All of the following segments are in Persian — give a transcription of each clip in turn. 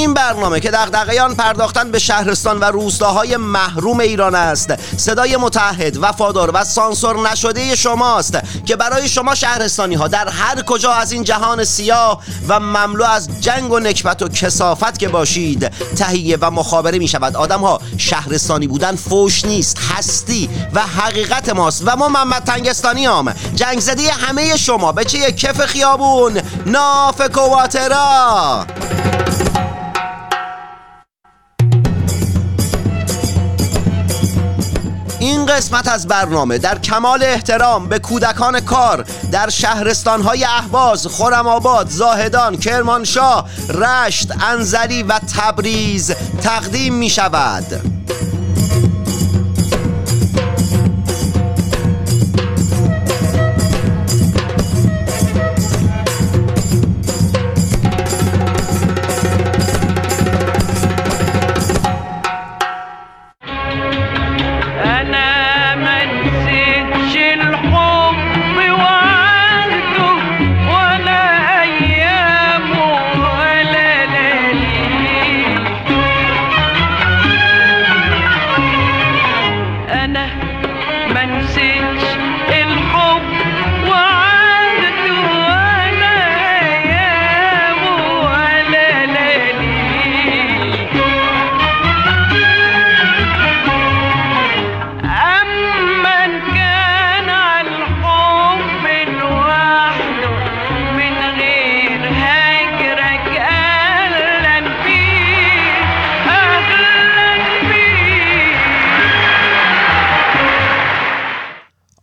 این برنامه که دغدغه پرداختن به شهرستان و روستاهای محروم ایران است. صدای متحد وفادار و سانسور نشده شماست که برای شما شهرستانی ها در هر کجا از این جهان سیاه و مملو از جنگ و نکبت و کسافت که باشید تهیه و مخابره می شود آدم ها شهرستانی بودن فوش نیست هستی و حقیقت ماست و ما محمد تنگستانی هم جنگ زده همه شما به چه کف خیابون؟ ناف کواترا! این قسمت از برنامه در کمال احترام به کودکان کار در شهرستانهای اهواز، خرم‌آباد، زاهدان، کرمانشاه، رشت، انزلی و تبریز تقدیم می شود.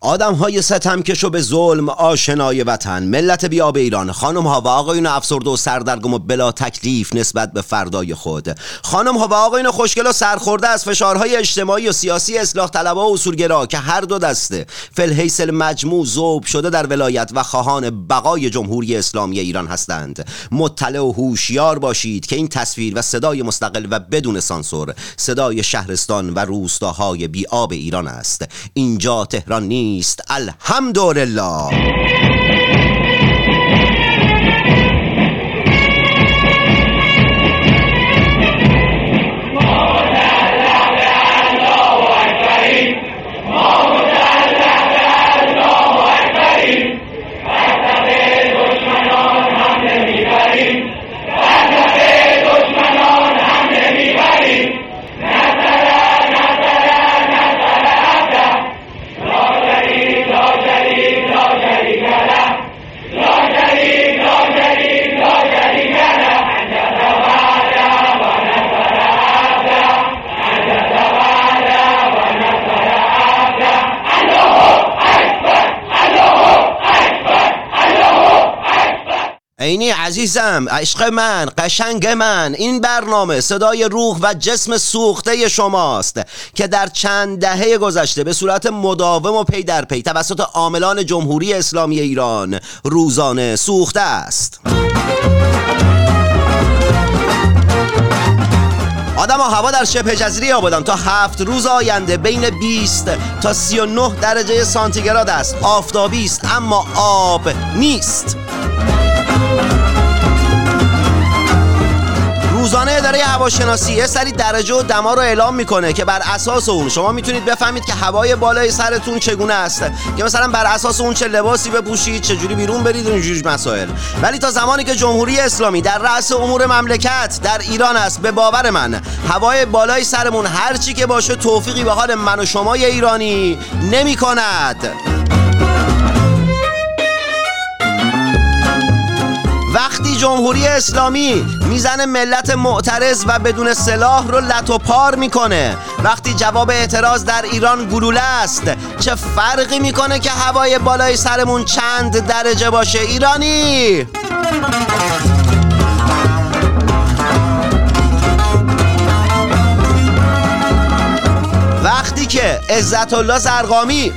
آدم های ستمکش و به ظلم آشنای وطن. ملت بیاب ایران. خانم ها و آقایون افسرده و سردرگم و بلا تکلیف نسبت به فردای خود. خانم ها و آقایون خوشگل و سرخورده از فشارهای اجتماعی و سیاسی اصلاح طلبها و اصولگرا که هر دو دسته. فلحیس مجموع ذوب شده در ولایت و خواهان بقای جمهوری اسلامی ایران هستند. مطلع و هوشیار باشید که این تصویر و صدای مستقل و بدون سانسور صدای شهرستان و روستاهای بیاب ایران است. اینجا تهران نیست. الحمدلله. اینی عزیزم عشق من قشنگ من. این برنامه صدای روح و جسم سوخته شماست که در چند دهه گذشته به صورت مداوم و پی در پی توسط عاملان جمهوری اسلامی ایران روزانه سوخته است. آدم هوا در شبه جزیره آبادان تا هفت روز آینده بین 20 تا 39 درجه سانتیگراد است. آفتابی است اما آب نیست. روزانه اداره هواشناسی یه سری درجه و دما رو اعلام می‌کنه که بر اساس اون شما می‌تونید بفهمید که هوای بالای سرتون چگونه است. که مثلا بر اساس اون چه لباسی بپوشید چه جوری بیرون برید اینجوری مسائل. ولی تا زمانی که جمهوری اسلامی در رأس امور مملکت در ایران است به باور من هوای بالای سرمون هر چی که باشه توفیقی به حال من و شما ایرانی نمی کند وقتی جمهوری اسلامی می‌زنه ملت معترض و بدون سلاح رو لط و پار می‌کنه. وقتی جواب اعتراض در ایران گلوله است چه فرقی می‌کنه که هوای بالای سرمون چند درجه باشه ایرانی؟ وقتی که عزت الله زرقامی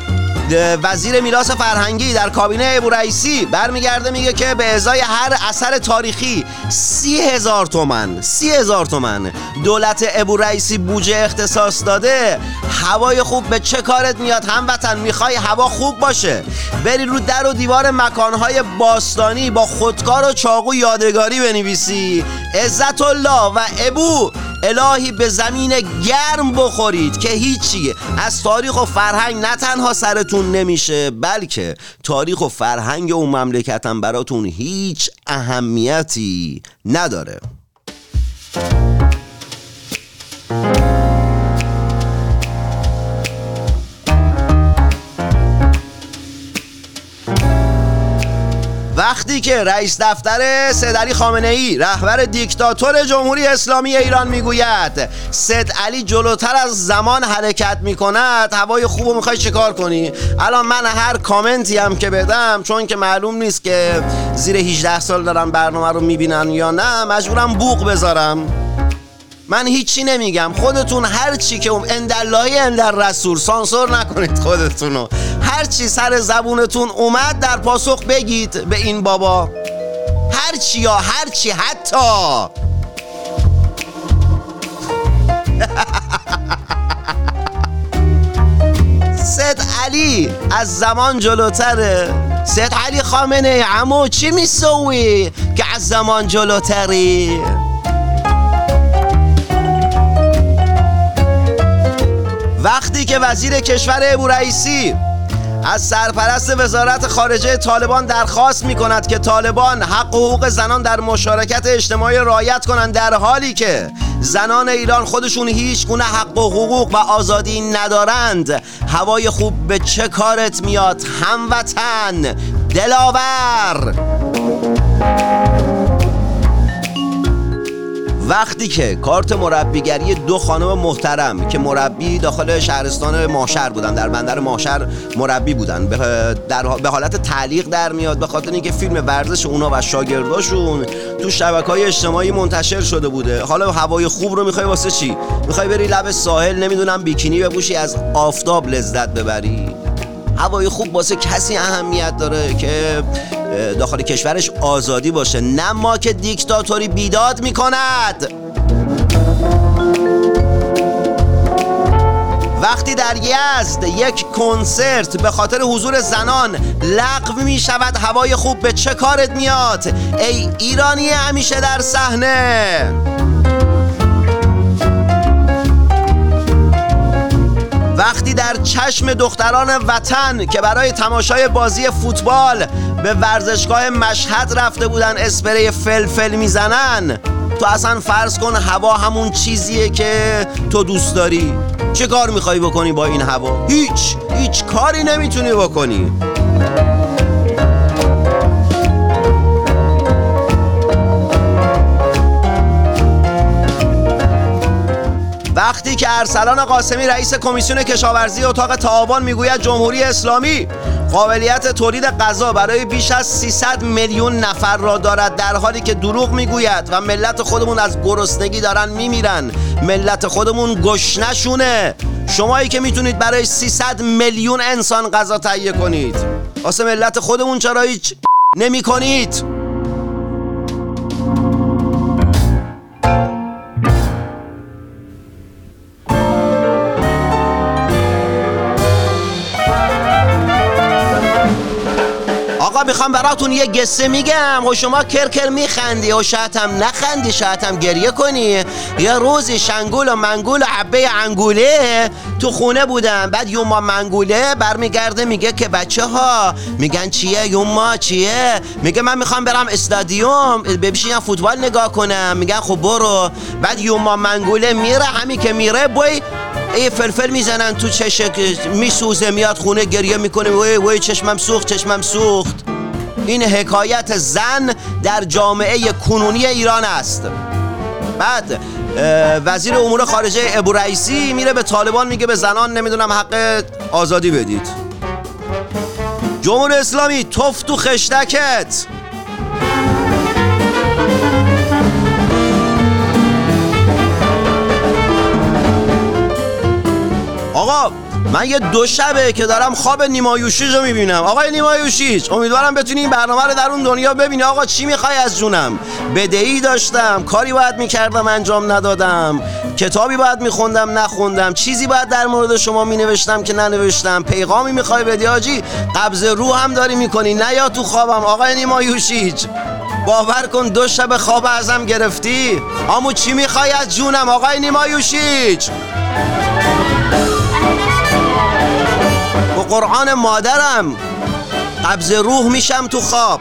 وزیر میراث فرهنگی در کابینه ابو رئیسی برمیگرده میگه که به ازای هر اثر تاریخی سی هزار تومن سی هزار تومن دولت ابو رئیسی بودجه اختصاص داده. هوای خوب به چه کارت میاد هموطن؟ می‌خوای هوا خوب باشه. بری رو در و دیوار مکانهای باستانی با خودکار و چاقو یادگاری بنویسی. عزت الله و ابو الهی به زمین گرم بخورید که هیچی. از تاریخ و فرهنگ نه تنها سرتون نمیشه بلکه تاریخ و فرهنگ اون مملکتم براتون هیچ اهمیتی نداره. وقتی که رئیس دفتر سید خامنه ای رهبر دیکتاتور جمهوری اسلامی ایران می‌گوید سید علی جلوتر از زمان حرکت می‌کند. هوای خوب رو می‌خوای چکار کنی؟ الان من هر کامنتی هم که بدم چون که معلوم نیست که زیر 18 سال دارن برنامه رو می‌بینن یا نه مجبورم بوق بذارم. من هیچی نمیگم. خودتون هر چی که انداللهی اندر رسول سانسور نکنید خودتونو. هر چی سر زبونتون اومد در پاسخ بگید به این بابا. هر چی یا هر چی حتی. سید علی از زمان جلوتره. سید علی خامنه عمو چی میسوی که از زمان جلوتری؟ وقتی که وزیر کشور ابو رئیسی از سرپرست وزارت خارجه طالبان درخواست می کند که طالبان حق و حقوق زنان در مشارکت اجتماعی رعایت کنند در حالی که زنان ایران خودشون هیچ گونه حق و حقوق و آزادی ندارند هوای خوب به چه کارت میاد؟ هموطن دلاور! وقتی که کارت مربیگری دو خانم محترم که مربی داخل شهرستان ماشر بودن در بندر ماشر مربی بودن در به حالت تعلیق در میاد به خاطر اینکه فیلم ورزش اونا و شاگرداشون تو شبکه های اجتماعی منتشر شده بوده. حالا هوای خوب رو می‌خوای واسه چی؟ می‌خوای بری لب ساحل نمی‌دونم بیکینی بپوشی از آفتاب لذت ببری؟ هوای خوب واسه کسی اهمیت داره که داخل کشورش آزادی باشه. نه ما که دیکتاتوری بیداد می‌کند. وقتی در یزد یک کنسرت به خاطر حضور زنان لغو می شود هوای خوب به چه کارت میاد؟ ای ایرانی همیشه در صحنه. وقتی در چشم دختران وطن که برای تماشای بازی فوتبال به ورزشگاه مشهد رفته بودن اسپری فلفل می‌زنن تو اصلا فرض کن هوا همون چیزیه که تو دوست داری چه کار می‌خوای بکنی با این هوا؟ هیچ هیچ کاری نمی‌تونی بکنی وقتی که ارسلان قاسمی رئیس کمیسیون کشاورزی اتاق تعاون می‌گوید جمهوری اسلامی قابلیت تولید غذا برای بیش از 300 میلیون نفر را دارد در حالی که دروغ می‌گوید و ملت خودمون از گرسنگی دارن میمیرن. ملت خودمون گشنشونه شمایی که می‌تونید برای 300 میلیون انسان غذا تهیه کنید. واسه ملت خودمون چرا هیچ نمی کنید می‌خوام براتون یه قصه میگم. و شما کرکر میخندی و شاید هم نخندی شاید هم گریه کنی. یه روزی شنگول و منگول و حبه انگوله تو خونه بودم. بعد یوما منگوله برمیگرده میگه که بچه ها میگن چیه؟ یوما چیه؟ میگه من می‌خوام برم استادیوم ببینم فوتبال نگاه کنم. میگن خب برو. بعد یوما منگوله میره همین که میره بوی ای فلفل می‌زنن تو چش میسوزه میاد خونه گریه می‌کنه. وای وای چشمم سوخت چشمم سوخت. این حکایت زن در جامعه کنونی ایران است. بعد وزیر امور خارجه ابو رئیسی میره به طالبان میگه به زنان نمی‌دونم حق آزادی بدید. جمهوری اسلامی توف تو خشتکت. آقا من یه دو شبه که دارم خواب نیمایوشیج رو می‌بینم. آقای نیمایوشیج امیدوارم بتونی این برنامه رو در اون دنیا ببینی. آقا چی می‌خوای از جونم؟ بدهی داشتم کاری باید می‌کردم انجام ندادم. کتابی باید میخوندم نخوندم. چیزی باید در مورد شما مینوشتم که ننوشتم. پیغامی می‌خوای بدی آجی؟ قبض روح هم داری می‌کنی. نه یا تو خوابم. آقای نیمایوشیج باور کن دو شب خواب ازم گرفتی. آمو چی می‌خوای از جونم؟ آقای نیمایوشیج قرآن مادرم. قبض روح میشم تو خواب.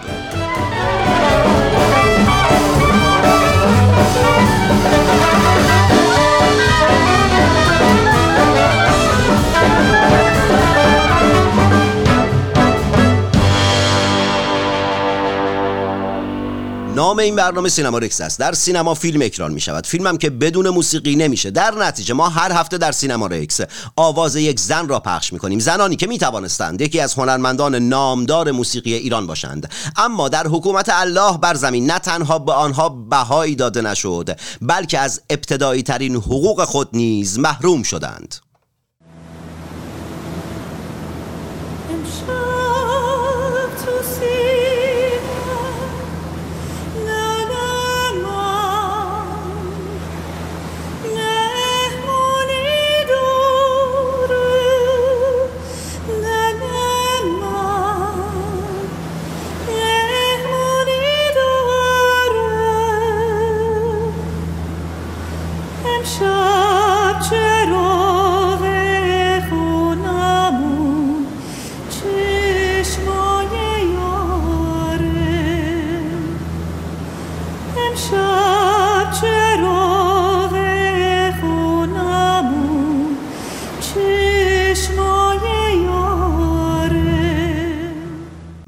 نام این برنامه سینما رکس است. در سینما فیلم اکران می شود فیلمم که بدون موسیقی نمیشه. در نتیجه ما هر هفته در سینما رکس آواز یک زن را پخش می کنیم زنانی که می توانستند یکی از هنرمندان نامدار موسیقی ایران باشند. اما در حکومت الله بر زمین نه تنها به آنها بهایی داده نشد بلکه از ابتدایی ترین حقوق خود نیز محروم شدند.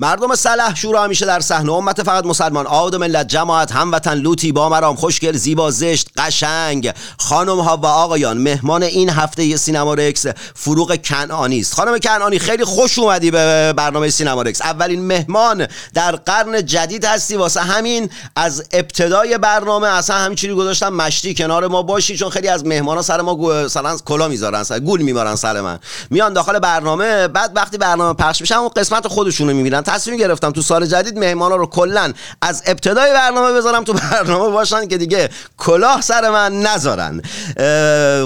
مردم سلح شورا همیشه در صحنه امت فقط مسلمان. آد و ملت جماعت هموطن لوتی با مرام خوشگل زیبا زشت قشنگ. خانم ها و آقایان مهمان این هفته سینما رکس فروغ کنعانی است. خانم کنعانی خیلی خوش اومدی به برنامه سینما رکس. اولین مهمان در قرن جدید هستی. واسه همین از ابتدای برنامه اصلا همینجوری گذاشتم مشتی کنار ما باشی چون خیلی از مهمان ها سر ما گو- کلا می‌ذارن سر گول میمارن سر من. میان داخل برنامه بعد وقتی برنامه پخش میشه اون قسمت خودشون رو می‌بینن. تصمیم گرفتم تو سال جدید مهمانا رو کلا از ابتدای برنامه بذارم تو برنامه باشن که دیگه کلاه سر من نذارن.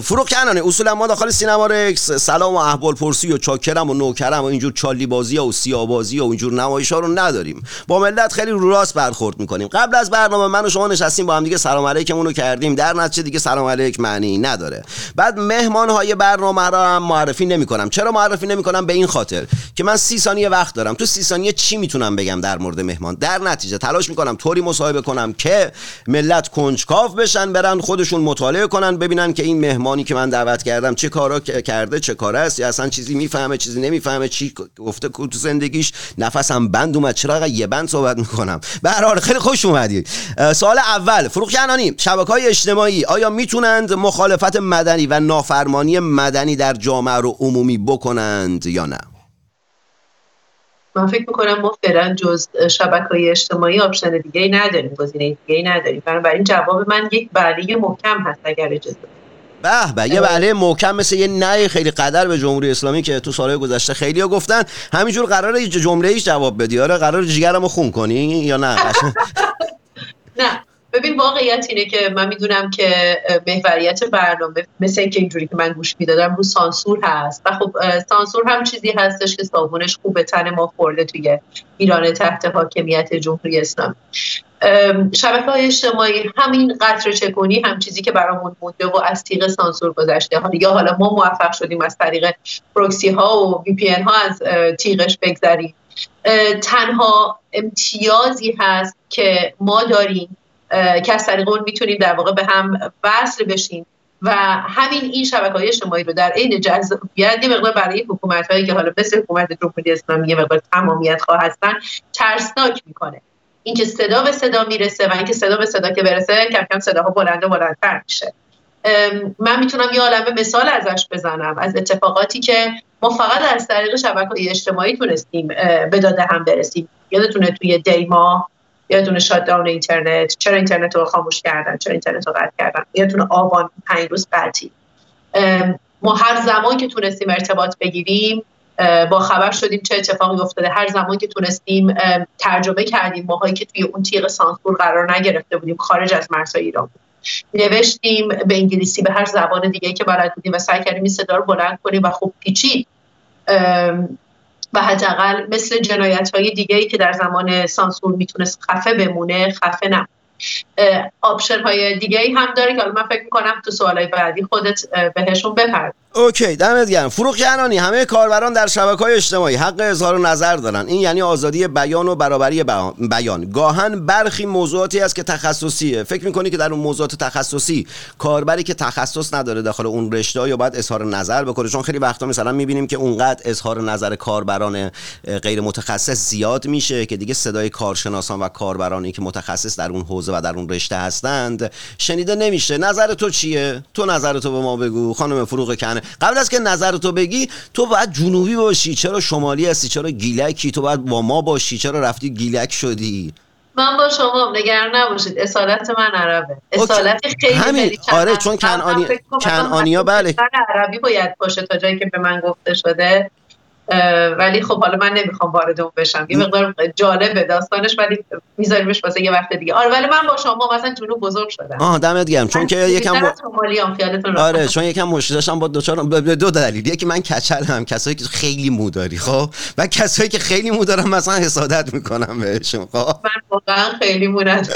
فروغ کنانی اصولا ما داخل سینما رکس سلام و احوال پرسی و چاکرم و نوکرم و اینجور چالی بازی و سیاه بازی و اینجور نمایش رو نداریم. با ملت خیلی رو راست برخورد می‌کنیم. قبل از برنامه من و شما نشستیم با هم دیگه سلام علیکمون رو کردیم. در نتیجه دیگه سلام علیک معنی نداره. بعد مهمان های برنامه رو هم معرفی نمی‌کنم. چرا معرفی نمی‌کنم؟ به این خاطر که من سی ثانیه وقت دارم. تو سی ثانیه چی می‌تونم بگم در مورد مهمان؟ در نتیجه تلاش می‌کنم طوری مصاحبه کنم که ملت کنجکاو بشن برن خودشون مطالعه کنن ببینن که این مهمانی که من دعوت کردم چه کارا کرده چه کاره است. یا اصلا چیزی می‌فهمه چیزی نمی‌فهمه چی گفته تو زندگیش نفسم بند اومد. چرا یه بند صحبت می‌کنم؟ به هر خیلی خوش اومدی اه، سوال اول فروغ کنانی شبکه اجتماعی آیا می‌تونند مخالفت مدنی و نافرمانی مدنی در جامعه رو عمومی بکنند یا نه؟ من فکر می‌کنم ما فعلا جز شبکه های اجتماعی option دیگه ای نداریم گزینه دیگه ای نداریم. بنابراین جواب من یک بله محکم هست اگر اجازه. به به یه بله محکم مثل یه نه خیلی قَدَر به جمهوری اسلامی که تو سالهای گذشته خیلی ها گفتن. همینجور قراره جمله ایش جواب بدی. آره قرار جیگرمو خون کنی یا نه؟ نه. ببین واقعیت اینه که من می‌دونم که محوریت برنامه مثل اینکه اینجوری که من گوش می‌دادم رو سانسور هست. و خب سانسور هم چیزی هستش که صابونش خوب به تن ما خورده توی ایران تحت حاکمیت جمهوری اسلامی. شبکه های اجتماعی همین قطر چکونی هم چیزی که برامون مونده و از تیغ سانسور گذشته حالا یا حالا ما موفق شدیم از طریق پروکسی ها و وی پی ها از تیغش بگذریم. تنها امتیازی هست که ما داریم که از طریق اون می‌تونیم در واقع به هم وصل بشیم. و همین این شبکه های اجتماعی رو در عین جذابیت یه مقدار برای حکومت هایی که حالا مثل حکومت جمهوری اسلامی یه مقدار تمامیت خواه هستن ترسناک می‌کنه. اینکه صدا به صدا می‌رسه و اینکه صدا به صدا که برسه کم کم صداها بلند و بلندتر میشه. من می‌تونم یه عالمه مثال ازش بزنم از اتفاقاتی که ما فقط از طریق شبکه های اجتماعی تونستیم به داده هم برسیم. یادتونه توی دیما یادتونه شاتداون اینترنت. چرا اینترنت رو خاموش کردن؟ چرا اینترنت رو قطع کردن؟ یادتونه آبان پنج روز قطعی. ما هر زمان که تونستیم ارتباط بگیریم با خبر شدیم چه اتفاقی افتاده. هر زمان که تونستیم ترجمه کردیم ماهایی که توی اون تیغ سانسور قرار نگرفته بودیم خارج از مرزهای ایران نوشتیم به انگلیسی به هر زبان دیگه که بلد بودیم و سعی کردیم این صدا رو بلند کنیم و خوب پیچید. و حداقل مثل جنایت های دیگه ای که در زمان سانسور می‌تونست خفه بمونه خفه اه، option های دیگه ای هم داره که حالا من فکر می‌کنم تو سوالای بعدی خودت بهشون بپرد okay دمت گرم. فروغ جهانی همه کاربران در شبکه های اجتماعی حق اظهار نظر دارن. این یعنی آزادی بیان و برابری بیان- گاهن برخی موضوعاتی است که تخصصیه. فکر می‌کنی که در اون موضوعات تخصصی کاربری که تخصص نداره داخل اون رشته یا باید اظهار نظر بکنه؟ چون خیلی وقتا مثلا می‌بینیم که اونقدر اظهار نظر کاربران غیر متخصص زیاد میشه که دیگه صدای کارشناسان و کاربرانی که متخصص در اون حوزه و در اون رشته هستند شنیده نمیشه. نظر تو چیه؟ تو نظر تو به ما بگو. خانم فروغ کنه قبل از که نظر تو بگی تو باید جنوبی باشی. چرا شمالی هستی؟ چرا گیلکی؟ تو باید با ما باشی. چرا رفتی گیلک شدی؟ من با شما نگران نباشید. اصالت من عربه. اصالت خیلی همین. آره،. چون کنعانی- کنعانیا بله. عربی باید باشه تا جایی که به من گفته شده. ولی خب حالا من نمی‌خوام وارد اون بشم. یه مقدار جالبه داستانش ولی میذاریمش واسه یه وقت دیگه. آره ولی من با شما مثلا جنوب بزرگ شدم. آه دمت گرم. چون که یکم با... آره چون یکم مشکل داشتم با دوچار به دو دلیل. یکی من کچلم کسایی که خیلی مو داری خب؟ و کسایی که خیلی مو دارن مثلا حسادت می‌کنم بهشون خب؟ من واقعا خیلی مونت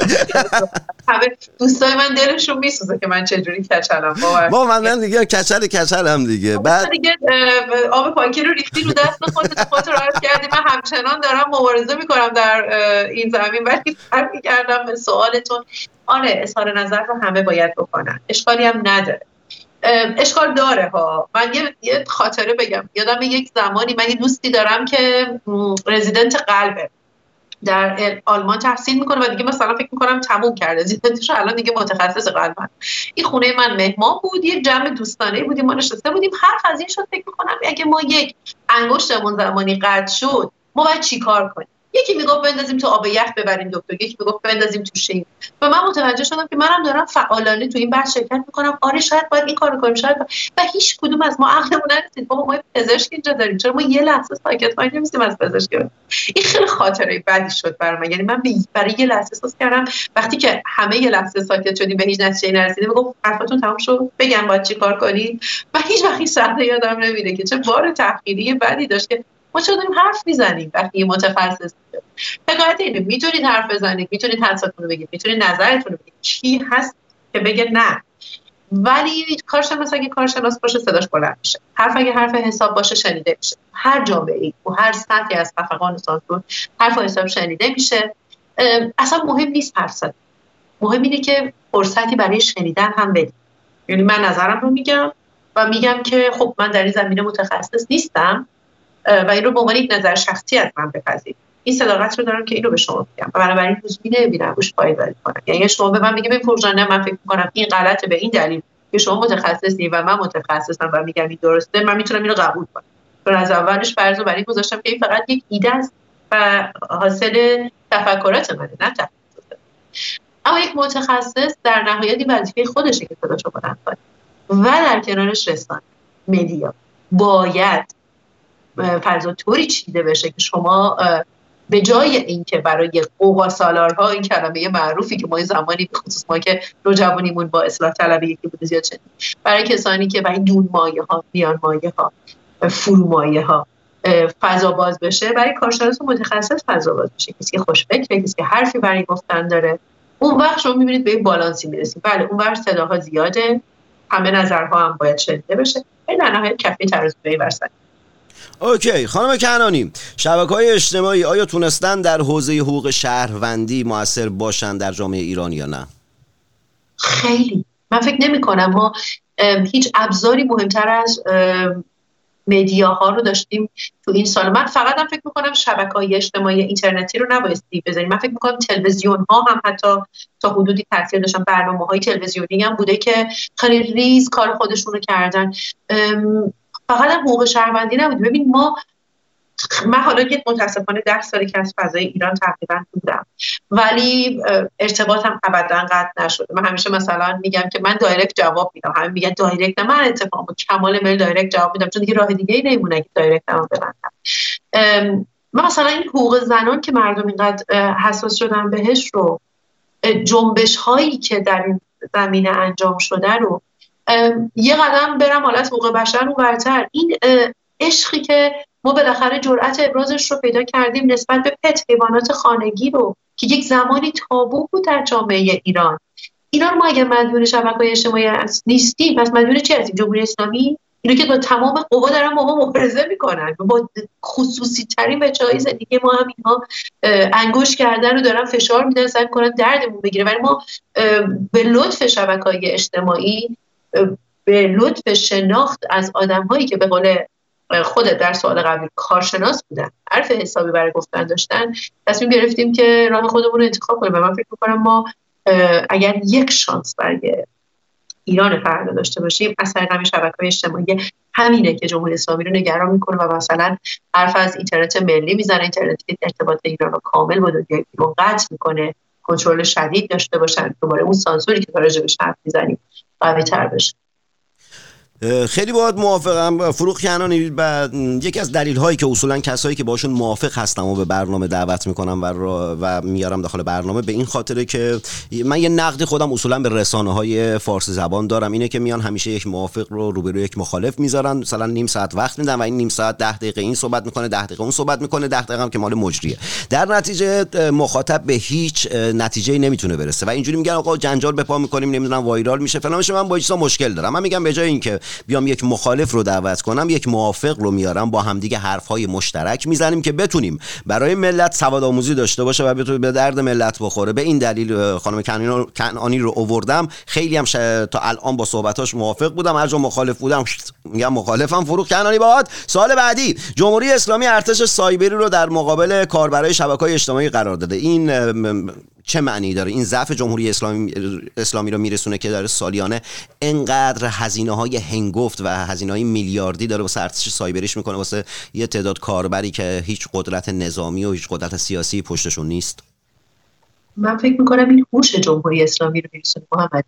همه دوستای من دلشون میسوزه که من چجوری کچلم. با من دیگه کچل کچلم دیگه. بعد دیگه آب پاکی رو ریختی رو دست خودت خودت رو عرض کردی. من همچنان دارم مبارزه می‌کنم در این زمین. ولی فرقی کردم به سوالتون. آره اظهار نظر رو همه باید بکنن. اشکالی هم نداره. اشکال داره ها. من یه, یه خاطره بگم. یادم یک زمانی من یه دوستی دارم که رزیدنت قلبه. در آلمان تحصیل می‌کنه و دیگه مثلا فکر می‌کنم تموم کرده. رزیدنتش الان دیگه متخصص قلبن این خونه من مهمان بود یه جمع دوستانه بودیم ما نشسته بودیم. حرف از این شد فکر می‌کنم اگه ما یک انگشتمون زمانی قطع شد ما باید چیکار کنیم؟ یکی می‌گفت بندازیم تو آب یخ ببریم دکتر یکی می‌گفت بندازیم تو شیم و من متوجه شدم که منم دارم فعالانه تو این بحث شرکت می‌کنم. آره شاید باید این کارو کنیم شاید باید... و هیچ کدوم از ما عقلمون نرسید بابا ما پزشک اینجا داریم. چرا ما یه لحظه ساکت وای نمیستیم از پزشک این خیلی خاطره بدی شد برای من. یعنی من برای یه لحظه احساس کردم وقتی که همه یه لحظه ساکت شدیم به هیچ نتیجه نرسیدیم می‌گفت حرفتون تموم شد. بگم باید چی کار کنید و هیچ وقت این صحنه یادم نمیره که چه بار تحقیری بدی داشت که ما چرا داریم حرف می‌زنیم وقتی یه متخصص حقیقت اینه می‌تونید حرف بزنید می‌تونید حدساتون رو بگید می‌تونید نظرتون رو بگید. کی هست که بگه نه؟ ولی کارشناس اگه کارشناس باشه صداش بلند میشه. حرف اگه حرف حساب باشه شنیده میشه. هر جامعه ای و هر سطحی از خفقان سانسور حرف و حساب شنیده میشه. اصلا مهم نیست حرف مهم اینه که فرصتی برای شنیدن هم بدیم یعنی من نظرم رو میگم و میگم که خب من در این زمینه متخصص نیستم. و این رو به عنوان یک نظر شخصی از من بپذیر. این صداقت رو دارم که این رو به شما میگم. و بنابراین لزومی نمی‌بینم روش پایداری کنم یعنی شما به من میگه به فرجان نه من فکر می‌کنم این غلطه به این دلیل که شما متخصصی و من متخصصم و میگم این درسته من می‌تونم اینو قبول کنم. چون از اولش فرض رو بر این گذاشتم که این فقط یک ایده است و حاصل تفکرات منه نه تخصص اما یک متخصص در نهایت وظیفه خودشه که صداشو بلند کنه. و در کنارش رسانه مدیا. باید فضا طوری چیده بشه که شما به جای اینکه برای قوقا سالارها این کلمه معروفی که ما زمانی به خصوص ما که نوجوانیمون با اصلاح طلبی یکی بوده زیاد شدیم برای کسانی که برای دون مایه ها میان مایه ها فرو مایه ها فضا باز بشه برای کارشناس متخصص فضا باز بشه. کسی که خوشفکره کسی که حرفی برای گفتن داره. اون وقت شما می‌بینید به یک بالانسی می‌رسید بله اون وقت صداها زیاده. همه نظرها هم باید شنیده بشه. ولی در نهایت کفه ترازوی وسط اوکی خانم کنانی شبکه های اجتماعی آیا تونستن در حوزه حقوق شهروندی موثر باشن در جامعه ایران یا نه؟ خیلی. من فکر نمی کنم ما هیچ ابزاری مهمتر از مدیاها رو داشتیم تو این سال. من فقط هم فکر می‌کنم شبکه های اجتماعی اینترنتی رو نبایستی بذاریم من فکر می‌کنم تلویزیون ها هم حتی تا حدودی تاثیر داشتن. برنامه های تلویزیونی هم بوده که خیلی ریز کار خودشون رو کردن فقط هم حقوق شهروندی نبود ببین ما من حالا که متاسفانه ده سالی که از فضای ایران تقریبا بودم ولی ارتباطم ابدا قطع نشده. من همیشه مثلا میگم که من direct جواب میدم. همه میگن direct نه من اتفاقا کمال میل direct جواب میدم چون دیگه راه دیگه ای نمیمونه که direct هم ببندم من. مثلا این حقوق زنان که مردم اینقدر حساس شدن بهش رو جنبش هایی که در این زمینه انجام شده رو یه قدم برم حالا از حقوق بشر اون برتر این عشقی که ما بالاخره جرأت ابرازش رو پیدا کردیم نسبت به پت حیوانات خانگی رو که یک زمانی تابو بود در جامعه ایران. اینا رو ما اگر مدیون شبکه‌های اجتماعی نیستیم. پس مدیون چی هستیم؟ جمهوری اسلامی؟ اینو که با تمام قوا دارن با ما مبارزه می‌کنن. با خصوصی ترین بچه های زندگی ما هم اینها انگوش کردن و دارن فشار میدن سعی کنن دردمون بگیره. ولی ما به لطف شبکه های اجتماعی به لطف شناخت از آدم هایی که به قول خودت در سوال قبلی کارشناس بودن حرف حسابی برای گفتن داشتن تصمیم گرفتیم که راه خودمون رو انتخاب کنیم و من فکر می‌کنم ما اگر یک شانس برای ایران فردا داشته باشیم اثر همین شبکه های اجتماعی همینه که جمهوری اسلامی رو نگران می‌کنه و مثلا حرف از اینترنت ملی می‌زنه اینترنتی که ارتباط ایران رو کامل با دنیای بیرون قطع می‌کنه کنترل شدید داشته باشن دوباره اون سانسوری که راجبش حرف می‌زنیم. قوی تر بشه. خیلی باید موافقم. فروغ کنانی و یکی از دلیل هایی که اصولا کسایی که باشون موافق هستم و به برنامه دعوت می‌کنم و, و میارم داخل برنامه به این خاطره که من یه نقد خودم اصولا به رسانه های فارسی زبان دارم. اینه که میان همیشه یک موافق رو روبروی یک مخالف می‌ذارن. مثلا نیم ساعت وقت میدن و این نیم ساعت ده دقیقه این صحبت می‌کنه ده دقیقه اون صحبت می‌کنه ده دقیقه هم که مال مجریه. در نتیجه مخاطب به هیچ نتیجه نمی‌تونه برسه. و اینجوری میگن آقا جنجال به پا می‌کنیم نمی‌دونم وایرال میشه. فلان من با مشکل دارم. من میگم به جای اینکه بیام یک مخالف رو دعوت کنم یک موافق رو میارم با همدیگه حرفهای مشترک می‌زنیم که بتونیم برای ملت سواد آموزی داشته باشه و بتونه به درد ملت بخوره. به این دلیل خانم کنعانی رو اووردم. خیلی هم تا الان با صحبتاش موافق بودم. هر جا مخالف بودم میگم مخالفم. فروغ کنانی باد سال بعدی. جمهوری اسلامی ارتش سایبری رو در مقابل کاربرای شبکه‌های اجتماعی قرار داده. این چه معنی داره؟ این ضعف جمهوری اسلامی اسلامی رو میرسونه که داره سالیانه انقدر هزینه های هنگفت و هزینه های میلیاردی داره واسه ارتش سایبریش می‌کنه واسه یه تعداد کاربری که هیچ قدرت نظامی و هیچ قدرت سیاسی پشتشون نیست. من فکر می‌کنم این هوش جمهوری اسلامی رو میرسونه محمد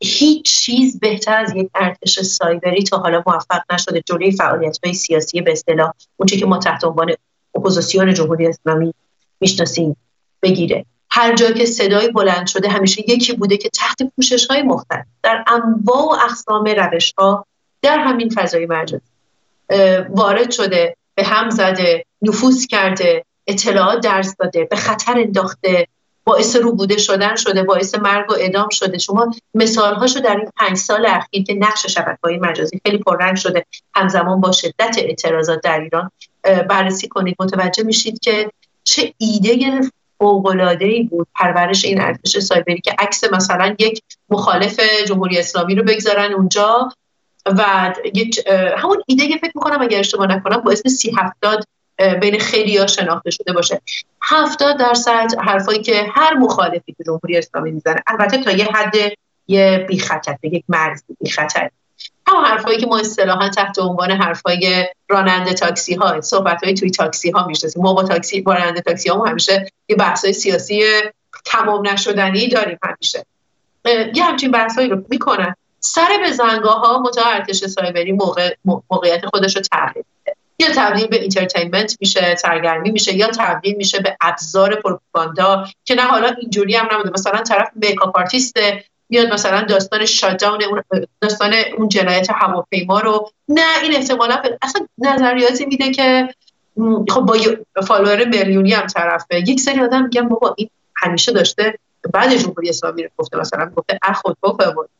هیچ چیز بهتر از یک ارتش سایبری تا حالا موفق نشده جلوی فعالیت های سیاسی به اصطلاح اونچه که ما تحت عنوان اپوزیسیون جمهوری اسلامی می‌شناسیم. بگیره. هر جا که صدای بلند شده همیشه یکی بوده که تحت پوشش های مختلف در انواع و اقسام روش ها در همین فضای مجازی وارد شده به هم زده نفوذ کرده اطلاعات درس داده به خطر انداخته باعث روبوده شدن شده باعث مرگ و اعدام شده. شما مثال هاشو در این پنج سال اخیر که نقش شبکه های مجازی خیلی پررنگ شده همزمان با شدت اعتراضات در ایران بررسی کنید. متوجه میشید که چه ایده فوق‌العاده‌ای بود. پرورش این ارتش سایبری که عکس مثلا یک مخالف جمهوری اسلامی رو بگذارن اونجا و همون ایده که فکر می‌کنم اگر اشتباه نکنم باعث سی هفتاد بین خیلی ها شناخته شده باشه. هفتاد درصد حرفایی که هر مخالفی که جمهوری اسلامی می‌زنه البته تا یه حد یه بی خطر به یک مرز بی همون حرفایی که ما اصطلاحا تحت عنوان حرفای راننده تاکسی ها صحبت های توی تاکسی ها می‌شناسیم. ما با تاکسی با راننده تاکسی ها همیشه یه بحث های سیاسی تمام نشدنی داریم همیشه. یه همچین بحثایی رو می‌کنن. سر به زنگاه ها ارتش سایبری موقع مو- موقعیت خودش رو تغییر یا تبدیل به entertainment میشه سرگرمی میشه یا تبدیل میشه به ابزار پروپاگاندا که نه حالا اینجوری هم نبوده. مثلا طرف makeup artist ه میاد مثلا داستان shutdown اون داستان اون جنایت هواپیما رو. نه این احتمالا اصلا نظریاتی میده که خب با فالوور میلیونی هم طرفه. یک سری آدم میگن بابا این همیشه داشته بعد جمهوری اسلامی رو گفته مثلا گفته اخ خود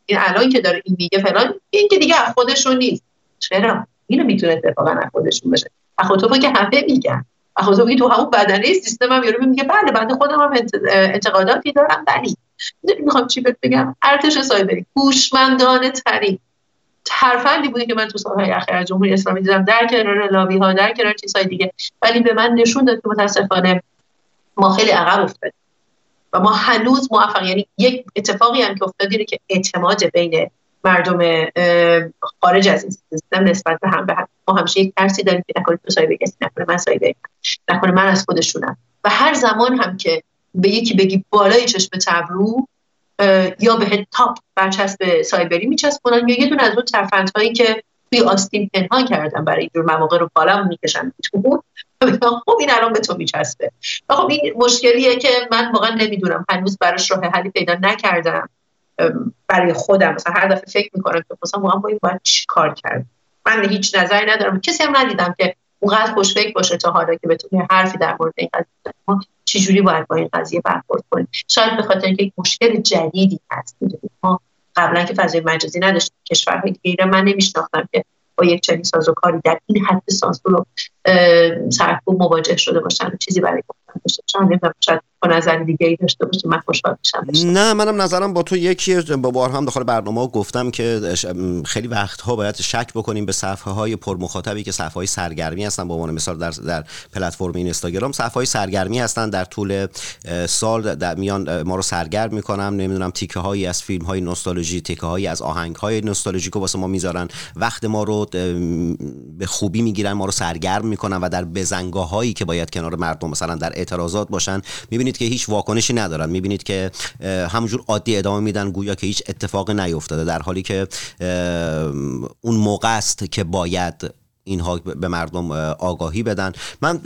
این الان که داره این میگه فلان این که دیگه از خودشون نیست. چرا؟ اینو می‌تونه اتفاقا از خودشون بشه اخوتوفا که همه میگن. اخوتوفا که تو همون بدنه سیستم هم یارو میگه بله بنده خودم هم انت- انتقاداتی دارم ولی می‌خوام چی بهت بگم؟ ارتش سایبری هوشمندانه ترین. ترفندی بوده که من تو سالهای اخیر از جمهوری اسلامی دیدم در کنار لابی ها در کنار چیزهای دیگه. ولی به من نشون داد که متاسفانه ما خیلی عقب افتادیم. و ما هنوز موفق یعنی یک اتفاقی هم که افتاد اینه که اعتماد بین مردم خارج از این سیستم نسبت به هم به هم. ما همیشه یک ترسی داریم که نکنه تو سایبری کسی نکنه من سایبری نکنه من از خودشونم. و هر زمان هم که به یکی بگی بالای چشم تبرو یا به تاپ برچسب سایبری میچسبونن یا یه دونه از اون ترفندهایی که توی آستین پنهان کردن برای اینجور مواقع رو بالا می‌کشن. خب این الان به تو میچسبه. و خب این مشکلیه که من واقعا نمی‌دونم. هنوز براش راه حلی پیدا نکردم. برای خودم مثلا هر دفعه فکر می‌کنم که مثلا واقعا با این باید چی کار کرد من هیچ نظری ندارم کسی هم ندیدم که اونقدر خوشفکر باشه تا حالا که بتونه حرفی در مورد این قضیه. ما چجوری باید با این قضیه برخورد کنیم شاید به خاطر اینکه یک مشکل جدیدی هست. ما قبلا که فضای مجازی نداشتیم کشورهای دیگه رو من نمیشناختم که با یک چنین سازوکاری در این حد سانسور و اه، سرکوب مواجه شده باشن چیزی برای گفتن شاید نظر دیگه ای داشته باشه من خوشحال میشم. نه منم نظرم با تو یکی با بار هم داخل برنامه گفتم که خیلی وقتها باید شک بکنیم به صفحه های پر مخاطبی که صفحه های سرگرمی هستن. به عنوان مثال در در پلتفرم اینستاگرام صفحه های سرگرمی هستن. در طول سال در میان ما رو سرگرم می‌کنم نمی‌دونم تیکه هایی از فیلم های نوستالژی تیکه هایی از آهنگ های نوستالژیک رو واسه ما می‌ذارن. وقت ما رو به خوبی می‌گیرن ما رو سرگرم می‌کنن و در بزنگاه هایی که باید کنار مردم مثلا در اعتراضات باشن می‌بینید که هیچ واکنشی ندارن. می‌بینید که همونجور عادی ادامه میدن گویا که هیچ اتفاقی نیفتاده. در حالی که اون موقع است که باید اینها به مردم اه، آگاهی بدن. من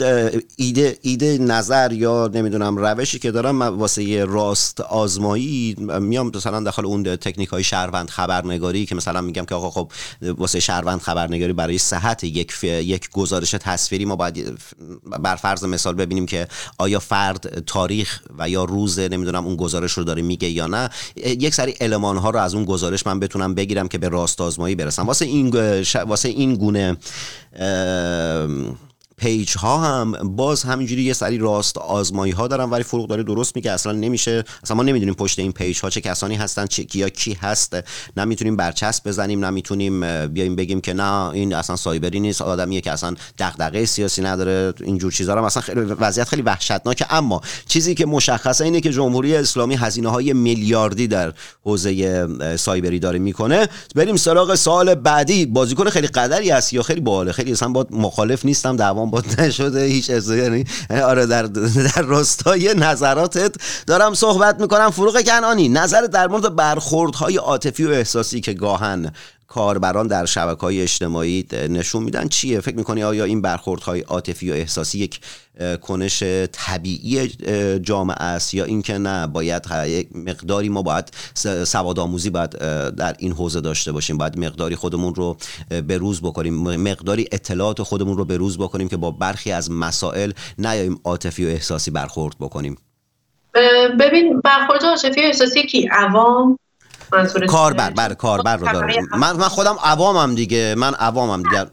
ایده ایده نظر یا نمی‌دونم روشی که دارم واسه یه راست آزمایی میام مثلا داخل اون تکنیک های شهروند خبرنگاری که مثلا میگم که آقا خب واسه شهروند خبرنگاری برای صحت یک یک گزارش تصویری ما باید بر فرض مثال ببینیم که آیا فرد تاریخ و یا روز نمی‌دونم اون گزارش رو داره میگه یا نه. یک سری المان ها رو از اون گزارش من بتونم بگیرم که به راست آزمایی برسم. واسه این واسه این گونه Um, page ها هم باز همینجوری یه سری راست آزمایی ها دارن ولی فروغ داره درست میگه. اصلا نمیشه. اصلا ما نمی‌دونیم پشت این page ها چه کسانی هستن چه یا کی هست. نمی‌تونیم برچسب بزنیم نمی‌تونیم بیایم بگیم که نه این اصلا سایبری نیست آدمیه که اصلا دغدغه سیاسی نداره اینجور چیزا هم اصلا خیلی وضعیت خیلی وحشتناکه. اما چیزی که مشخصه اینه که جمهوری اسلامی هزینه های میلیاردی در حوزه سایبری داره می‌کنه. بریم سراغ سال بعدی. بازیکن خیلی قدری هست یا خیلی باحاله؟ خیلی اصلا با مخالف نیستم دعوام با نشده هیچ از یعنی آره در در راستای نظراتت دارم صحبت می‌کنم. فروغ کنانی نظر در مورد برخوردهای عاطفی و احساسی که گاهن کاربران در شبکه های اجتماعی نشون میدن چیه؟ فکر می‌کنی آیا این برخوردهای عاطفی و احساسی یک کنش طبیعی جامعه است یا اینکه نه باید یک مقداری ما باید سواد آموزی باید در این حوزه داشته باشیم. باید مقداری خودمون رو اه، بروز بکنیم. مقداری اطلاعات خودمون رو بروز بکنیم که با برخی از مسائل نیاییم عاطفی و احساسی برخورد بکنیم. ببین برخورد عاطفی احساسی کی عوام منظورت کاربر بر کاربر رو دارم. من من خودم عوامم دیگه من عوامم دیگه.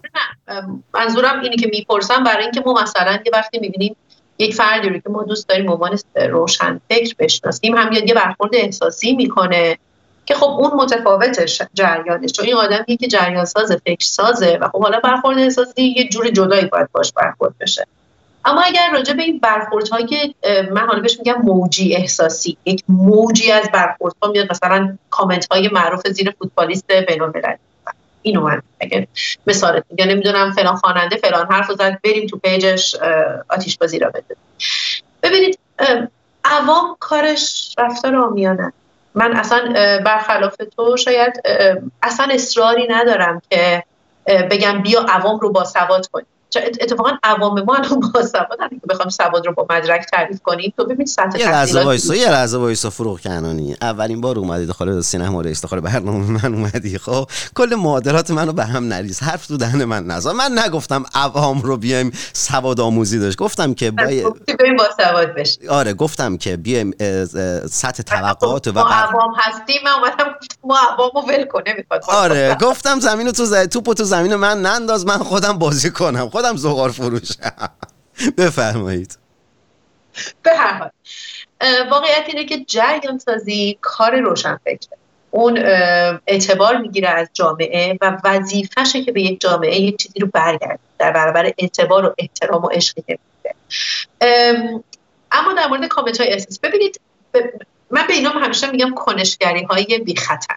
ام، منظورم اینه که می‌پرسم برای اینکه ما مثلا یه وقتی می‌بینیم یک فردی رو که ما دوست داریم به عنوان روشن فکر بشناسیم هم یه برخورد احساسی می‌کنه که خب اون متفاوت جریانش. چون این آدمیه که جریان ساز فکر سازه و خب حالا برخورد احساسی یه جور جدایی باید باش برخورد بشه. اما اگر راجع به این برخوردهای اه، من حالا بهش میگم موجی احساسی یک موجی از برخوردها میاد مثلا کامنت های معروف زیر فوتبالیست بین‌المللی اینو من اگه مثال میگم نمی‌دونم فلان خواننده فلان حرف زد بریم تو page ش آتیش بازی را بده ببینید عوام کارش رفتار عامیانه من اصلا برخلاف تو شاید اصلا اصراری ندارم که بگم بیا عوام رو باسواد کنیم. چه ات- اتفاقا عوام ما الان باسوادن که بخوام سواد رو با مدرک تعریف کنیم تو ببین سطح یه لحظه وایسا یه لحظه وایسا فروغ کنانی اولین بار اومدی داخل سینما رکس داخل برنامه من اومدی. خب کل معادلات منو به هم نریز. حرف تو دهن من نزن. من نگفتم عوام رو بیایم سواد آموزی داشت. گفتم که باید بریم باسواد بشیم. آره گفتم که بیایم سطح توقعات و ما. عوام هستیم. من اومدم ما عوامو ول کن نمی‌خواد. آره گفتم زمین تو ز... توپو تو زمین من ننداز من خودم بازی کنم. خودم زغال فروشم. بفرمایید. به هر حال. واقعیت اینه که جریان سازی کار روشن فکره. اون اعتبار می‌گیره از جامعه و وظیفشه که به یک جامعه یک چیزی رو برگرده. در برابر اعتبار و احترام و عشقی که اما در مورد کامنت های احساس ببینید من به اینا همیشه میگم کنشگری های بی خطر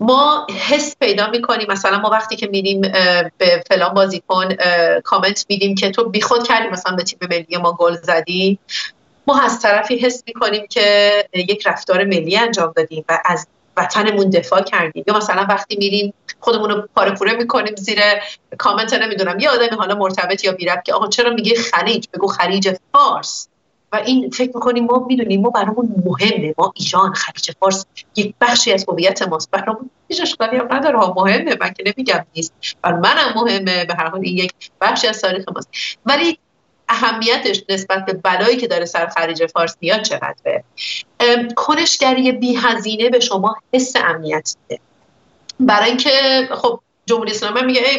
ما حس پیدا می‌کنیم. مثلا ما وقتی که میریم به فلان بازیکن کامنت میدیم که تو بیخود کردی مثلا به تیم ملی ما گل زدی. ما از طرفی حس می‌کنیم که یک رفتار ملی انجام دادیم و از وطنمون دفاع کردیم. یا مثلا وقتی میریم خودمون رو پاره پوره می‌کنیم زیر کامنت نمی‌دونم یه آدمی حالا مرتبط یا بیرب که آقا چرا میگه خلیج؟ بگو خلیج فارس. و این فکر می‌کنیم ما می‌دونیم ما برامون مهمه. ما ایران خلیج فارس یک بخشی از هویت ماست. برامون هیچ اشکالی هم نداره. مهمه. من که نمیگم نیست. و منم مهمه. به هر حال این یک بخشی از تاریخ ماست. ولی اهمیتش نسبت به بلایی که داره سر خلیج فارس میاد چقدره؟ کنشگری بی هزینه به شما حس امنیت میده. برای اینکه خب جمهوری اسلامی میگه ای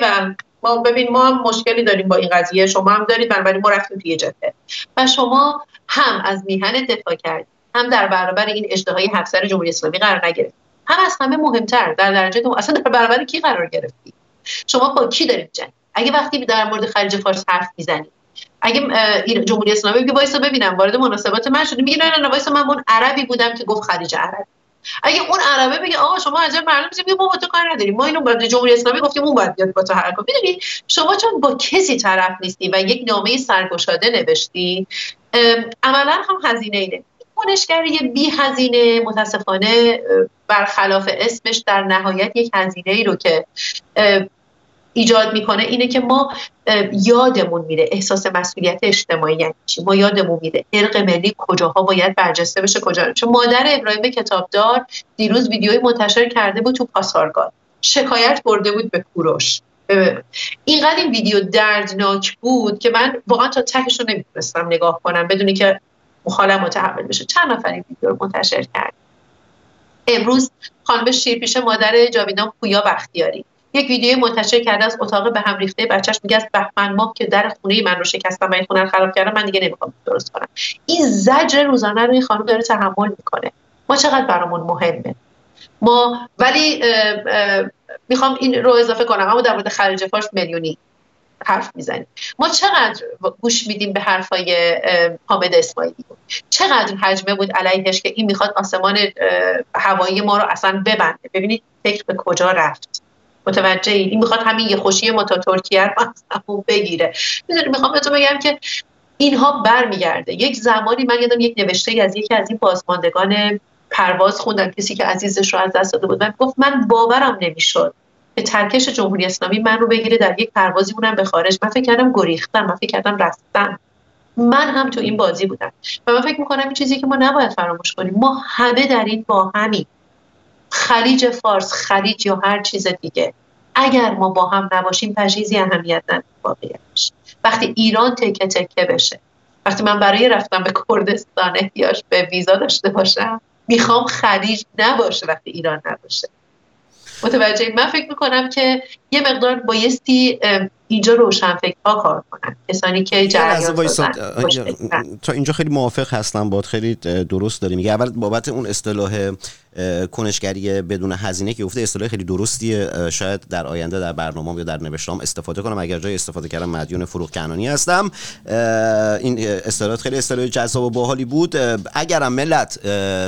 ما ببین ما هم مشکلی داریم با این قضیه. شما هم دارید بنابراین ما رفتیم توی جبهه. و شما هم از میهن دفاع کردید هم در برابر این اجتهای افسر جمهوری اسلامی قرار نگرفتید هم از همه مهمتر در درجه دوم اصلا در برابر کی قرار گرفتید شما با کی دارید جنگ؟ اگه وقتی در مورد خلیج فارس حرف می‌زنید اگه جمهوری اسلامی میگه وایسا ببینم وارد مناسبات من شدی میگه نه نه وایسا من اون عربی بودم که گفت خلیج عرب. اگه اون عربه بگه آقا شما عجب معلوم میگه ما با تو کار نداریم ما اینو بعد جمهوری اسلامی گفتیم اون باید بیاد با تو حرکت می‌دونی؟ شما چون با کسی طرف نیستی و یک نامه سرگشاده نوشتی عملا هم هزینه اینه. کنشگری بی هزینه متاسفانه برخلاف اسمش در نهایت یک هزینه ای رو که ایجاد می‌کنه اینه که ما یادمون میره احساس مسئولیت اجتماعی یعنی ما یادمون میره ارق ملی کجاها باید برجسته بشه کجا. چون مادر ابراهیم کتابدار دیروز ویدیوی منتشر کرده بود تو پاسارگاد. شکایت برده بود به کوروش. اینقدر این ویدیو دردناک بود که من واقعا تا تهش رو نمی‌تونستم نگاه کنم بدونی که مخالم متحمل بشه. چند نفر این ویدیو رو منتشر کرد امروز خانم شیرپیشه مادر جاویدان پویا بختیاری. یک ویدیو منتشر کرده از اتاق به هم ریخته. بچهش میگه از بهمن ماه که در خونه من رو شکستم و این خونه رو خراب کردم من دیگه نمی‌خوام درست کنم. این زجر روزانه رو این خانم داره تحمل می‌کنه. ما چقدر برامون مهمه؟ ما ولی می‌خوام این رو اضافه کنم. اما در مورد خلیج فارس میلیونی حرف می‌زنیم ما چقدر گوش میدیم به حرفای حامد اسماعیلی؟ چقدر حجمه بود علیهش که این می‌خواد آسمان هوایی ما رو اصلا ببنده؟ ببینید فکر به کجا رفت. متوجه این می‌خواد همین یه خوشی ما تا ترکیه رو از بگیره. می‌دونی می‌خوام بهتون بگم که اینها برمیگرده. یک زمانی من یادم یک نوشته از یکی از این بازماندگان پرواز خوندم کسی که عزیزش رو از دست داده بود. و گفت من باورم نمی‌شد که ترکش جمهوری اسلامی من رو بگیره در یک پروازی بودم به خارج. من فکر کردم گریختم من فکر کردم رفتم. من هم تو این بازی بودم. و من فکر می‌کنم این چیزی که ما نباید فراموش کنیم. ما همه در این با همین خلیج فارس خلیج یا هر چیز دیگه. اگر ما با هم نباشیم تجهیزی اهمیت نداره واقعیتش وقتی ایران تکه تکه بشه. وقتی من برای رفتن به کردستان احتیاج به ویزا داشته باشم می‌خوام خلیج نباشه وقتی ایران نباشه. متوجه من فکر می‌کنم که یه مقدار بایستی اینجا روشنفکرها کار کنن. کسانی که جریان. تا اینجا خیلی موافق هستم. باد خیلی درست داری میگه اول بابت اون اصطلاح کنشگری بدون هزینه که گفته اصطلاح خیلی درستیه. شاید در آینده در برنامه یا در نوشتام استفاده کنم. اگر جای استفاده کردم مدیون فروغ کنانی هستم. این اصطلاحات خیلی اصطلاح جذاب و باحالی بود. اگرم ملت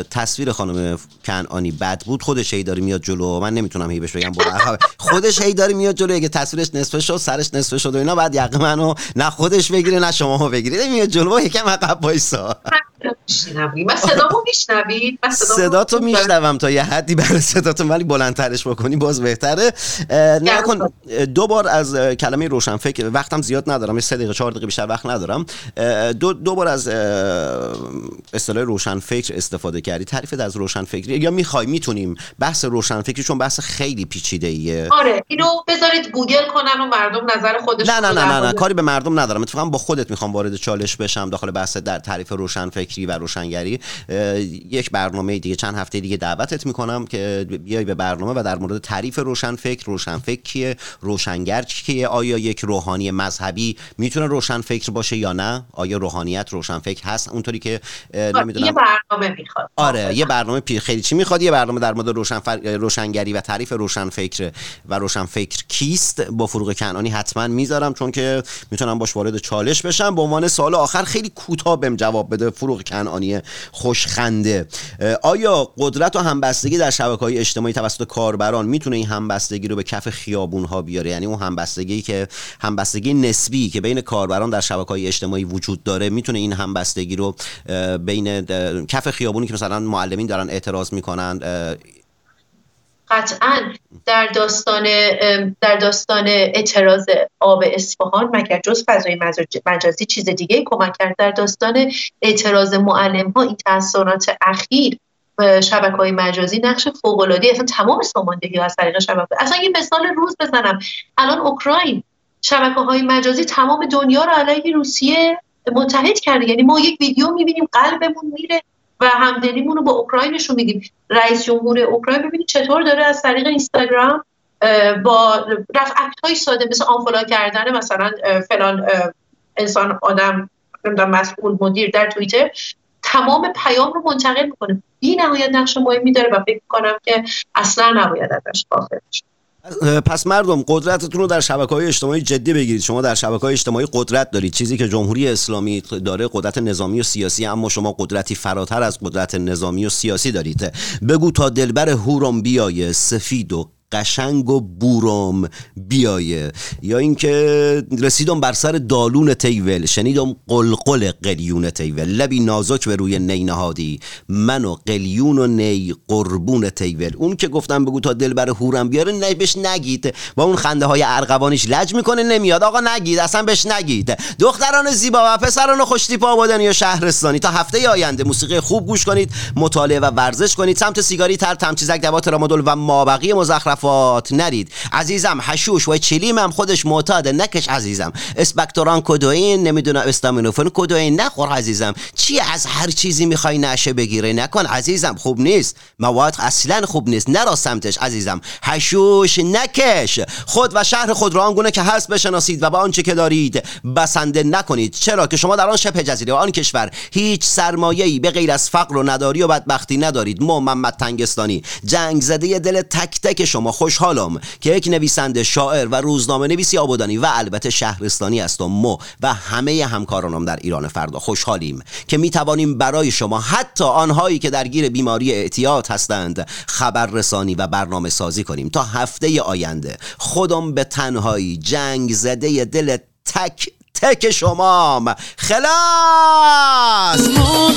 تصویر خانم کنعانی بد بود خودش هی داره میاد جلو. من نمی‌تونم هی بهش بگم. برو. خودش هی داره میاد جلو. اگه تصویرش نصفه شد سرش نصفه شد و اینا بعد یقه منو نه خودش بگیره نه شما بگیرید میاد جلو یکم عقب وایسا. میشنوی. من صدامو میشنوی؟ من صدامو صدا تو. میشنوم تا یه حدی برای صدا تو ولی بلندترش بکنی باز بهتره. نکن دو بار از کلمه روشنفکر وقتم زیاد ندارم یه سه دقیقه چهار دقیقه بیشتر وقت ندارم. دو, دو بار از اصطلاح روشنفکر استفاده کردی. تعریفت از روشنفکری یا می‌خوای می‌تونیم بحث روشنفکری چون بحث خیلی پیچیده ایه آره اینو بذارید گوگل کنن و مردم نظر خودشون نه نه نه نه, نه. مورد- کاری به مردم ندارم. اتفاقا با خودت می‌خوام وارد چالش بشم داخل بحث در تعریف روشنفکری و روشنگری. یک برنامه دیگه چند هفته دیگه دعوتت می‌کنم که بیای به برنامه و در مورد تعریف روشنفکر روشنفکر کیه؟ روشنگر کیه؟ آیا یک روحانی مذهبی می‌تونه روشنفکر باشه یا نه؟ آیا روحانیت روشنفکر هست؟ اونطوری که اه، یه نمی‌دونم. برنامه می‌خواد. آره یه برنامه پی- خیلی چی می‌خواد؟ یه برنامه در مورد روشنفر... روشنگری و تعریف روشنفکر و روشنفکر کیست؟ با فروغ کنعانی حتما می‌ذارم چون که می‌تونم باش وارد چالش بشم. به عنوان سوال آخر خیلی کوتاه بهم جواب بده. فروغ کنعانی خوشخنده. آیا قدرت و همبستگی در شبکه های اجتماعی توسط کاربران می‌تونه این همبستگی رو به کف خیابون ها بیاره؟ یعنی اون همبستگی که همبستگی نسبی که بین کاربران در شبکه های اجتماعی وجود داره می‌تونه این همبستگی رو بین کف خیابونی که مثلا معلمین دارن اعتراض می‌کنن قطعا در داستان در داستان اعتراض آب اصفهان مگر جز فضای مجاز- مجازی چیز دیگه کمک کرد در داستان اعتراض معلم ها این تاثیرات اخیر شبکه های مجازی نقش فوق العاده اصلا تمام ساماندهی از طریق شبکه. اصلا یه مثال روز بزنم. الان اوکراین شبکه های مجازی تمام دنیا رو علیه روسیه متحد کرده. یعنی ما یک ویدیو می‌بینیم قلبمون میره. و همدلیمون رو با اوکراین نشون میدیم رئیس جمهور اوکراین ببینید چطور داره از طریق اینستاگرام با رفع های ساده مثل آنفولا کردن مثلا فلان انسان آدم مسئول مدیر در توییتر تمام پیام رو منتقل می‌کنه بی نهایت نقش مهمی داره و فکر کنم که اصلا نباید ازش غافل بشیم. پس مردم قدرتتون رو در شبکه های اجتماعی جدی بگیرید. شما در شبکه های اجتماعی قدرت دارید. چیزی که جمهوری اسلامی داره قدرت نظامی و سیاسی اما شما قدرتی فراتر از قدرت نظامی و سیاسی دارید. بگو تا دلبر هورم بیایه سفید و قشنگ و بورم بیایه. یا اینکه رسیدم بر سر دالون تیول شنیدم قلقل قلیون تیول. لبی نازک به روی نی نهادی. من و قلیون و نی قربون تیول. اون که گفتم بگو تا دل بر هورم بیاره نه بهش نگید. با اون خنده های ارغوانیش لج می‌کنه نمیاد. آقا نگید اصلا بهش نگید. دختران زیبا و پسران خوشتیپ آبادانی و شهرستانی. تا هفته آینده موسیقی خوب گوش کنید مطالعه و ورزش کنید. سمت سیگاری تر تمچیزک دوات رامادول و مابقی مزخرفات نرید. عزیزم حشوش و چلیم هم خودش معتاده نکش عزیزم. اسپکتوران کدوین نمی‌دونم استامینوفن کدوین نخور عزیزم. چی از هر چیزی می‌خوای نشه بگیره نکن عزیزم خوب نیست. مواد اصلا خوب نیست. نرا سمتش عزیزم. حشوش نکش. خود و شهر خود را آنگونه که هست بشناسید و با آنچه که دارید بسنده نکنید. چرا که شما در آن شبه جزیره و آن کشور هیچ سرمایه‌ای به غیر از فقر و نداری و بدبختی ندارید. محمد تنگستانی جنگ زده دل تک تک شما خوشحالم که یک نویسنده شاعر و روزنامه نویسی آبادانی و البته شهرستانی هستم مو و همه همکارانم در ایران فردا خوشحالیم که می توانیم برای شما حتی آنهایی که درگیر بیماری اعتیاد هستند خبررسانی و برنامه سازی کنیم تا هفته آینده. خودم به تنهایی جنگ زده دل تک تک شمام. خلاص! ما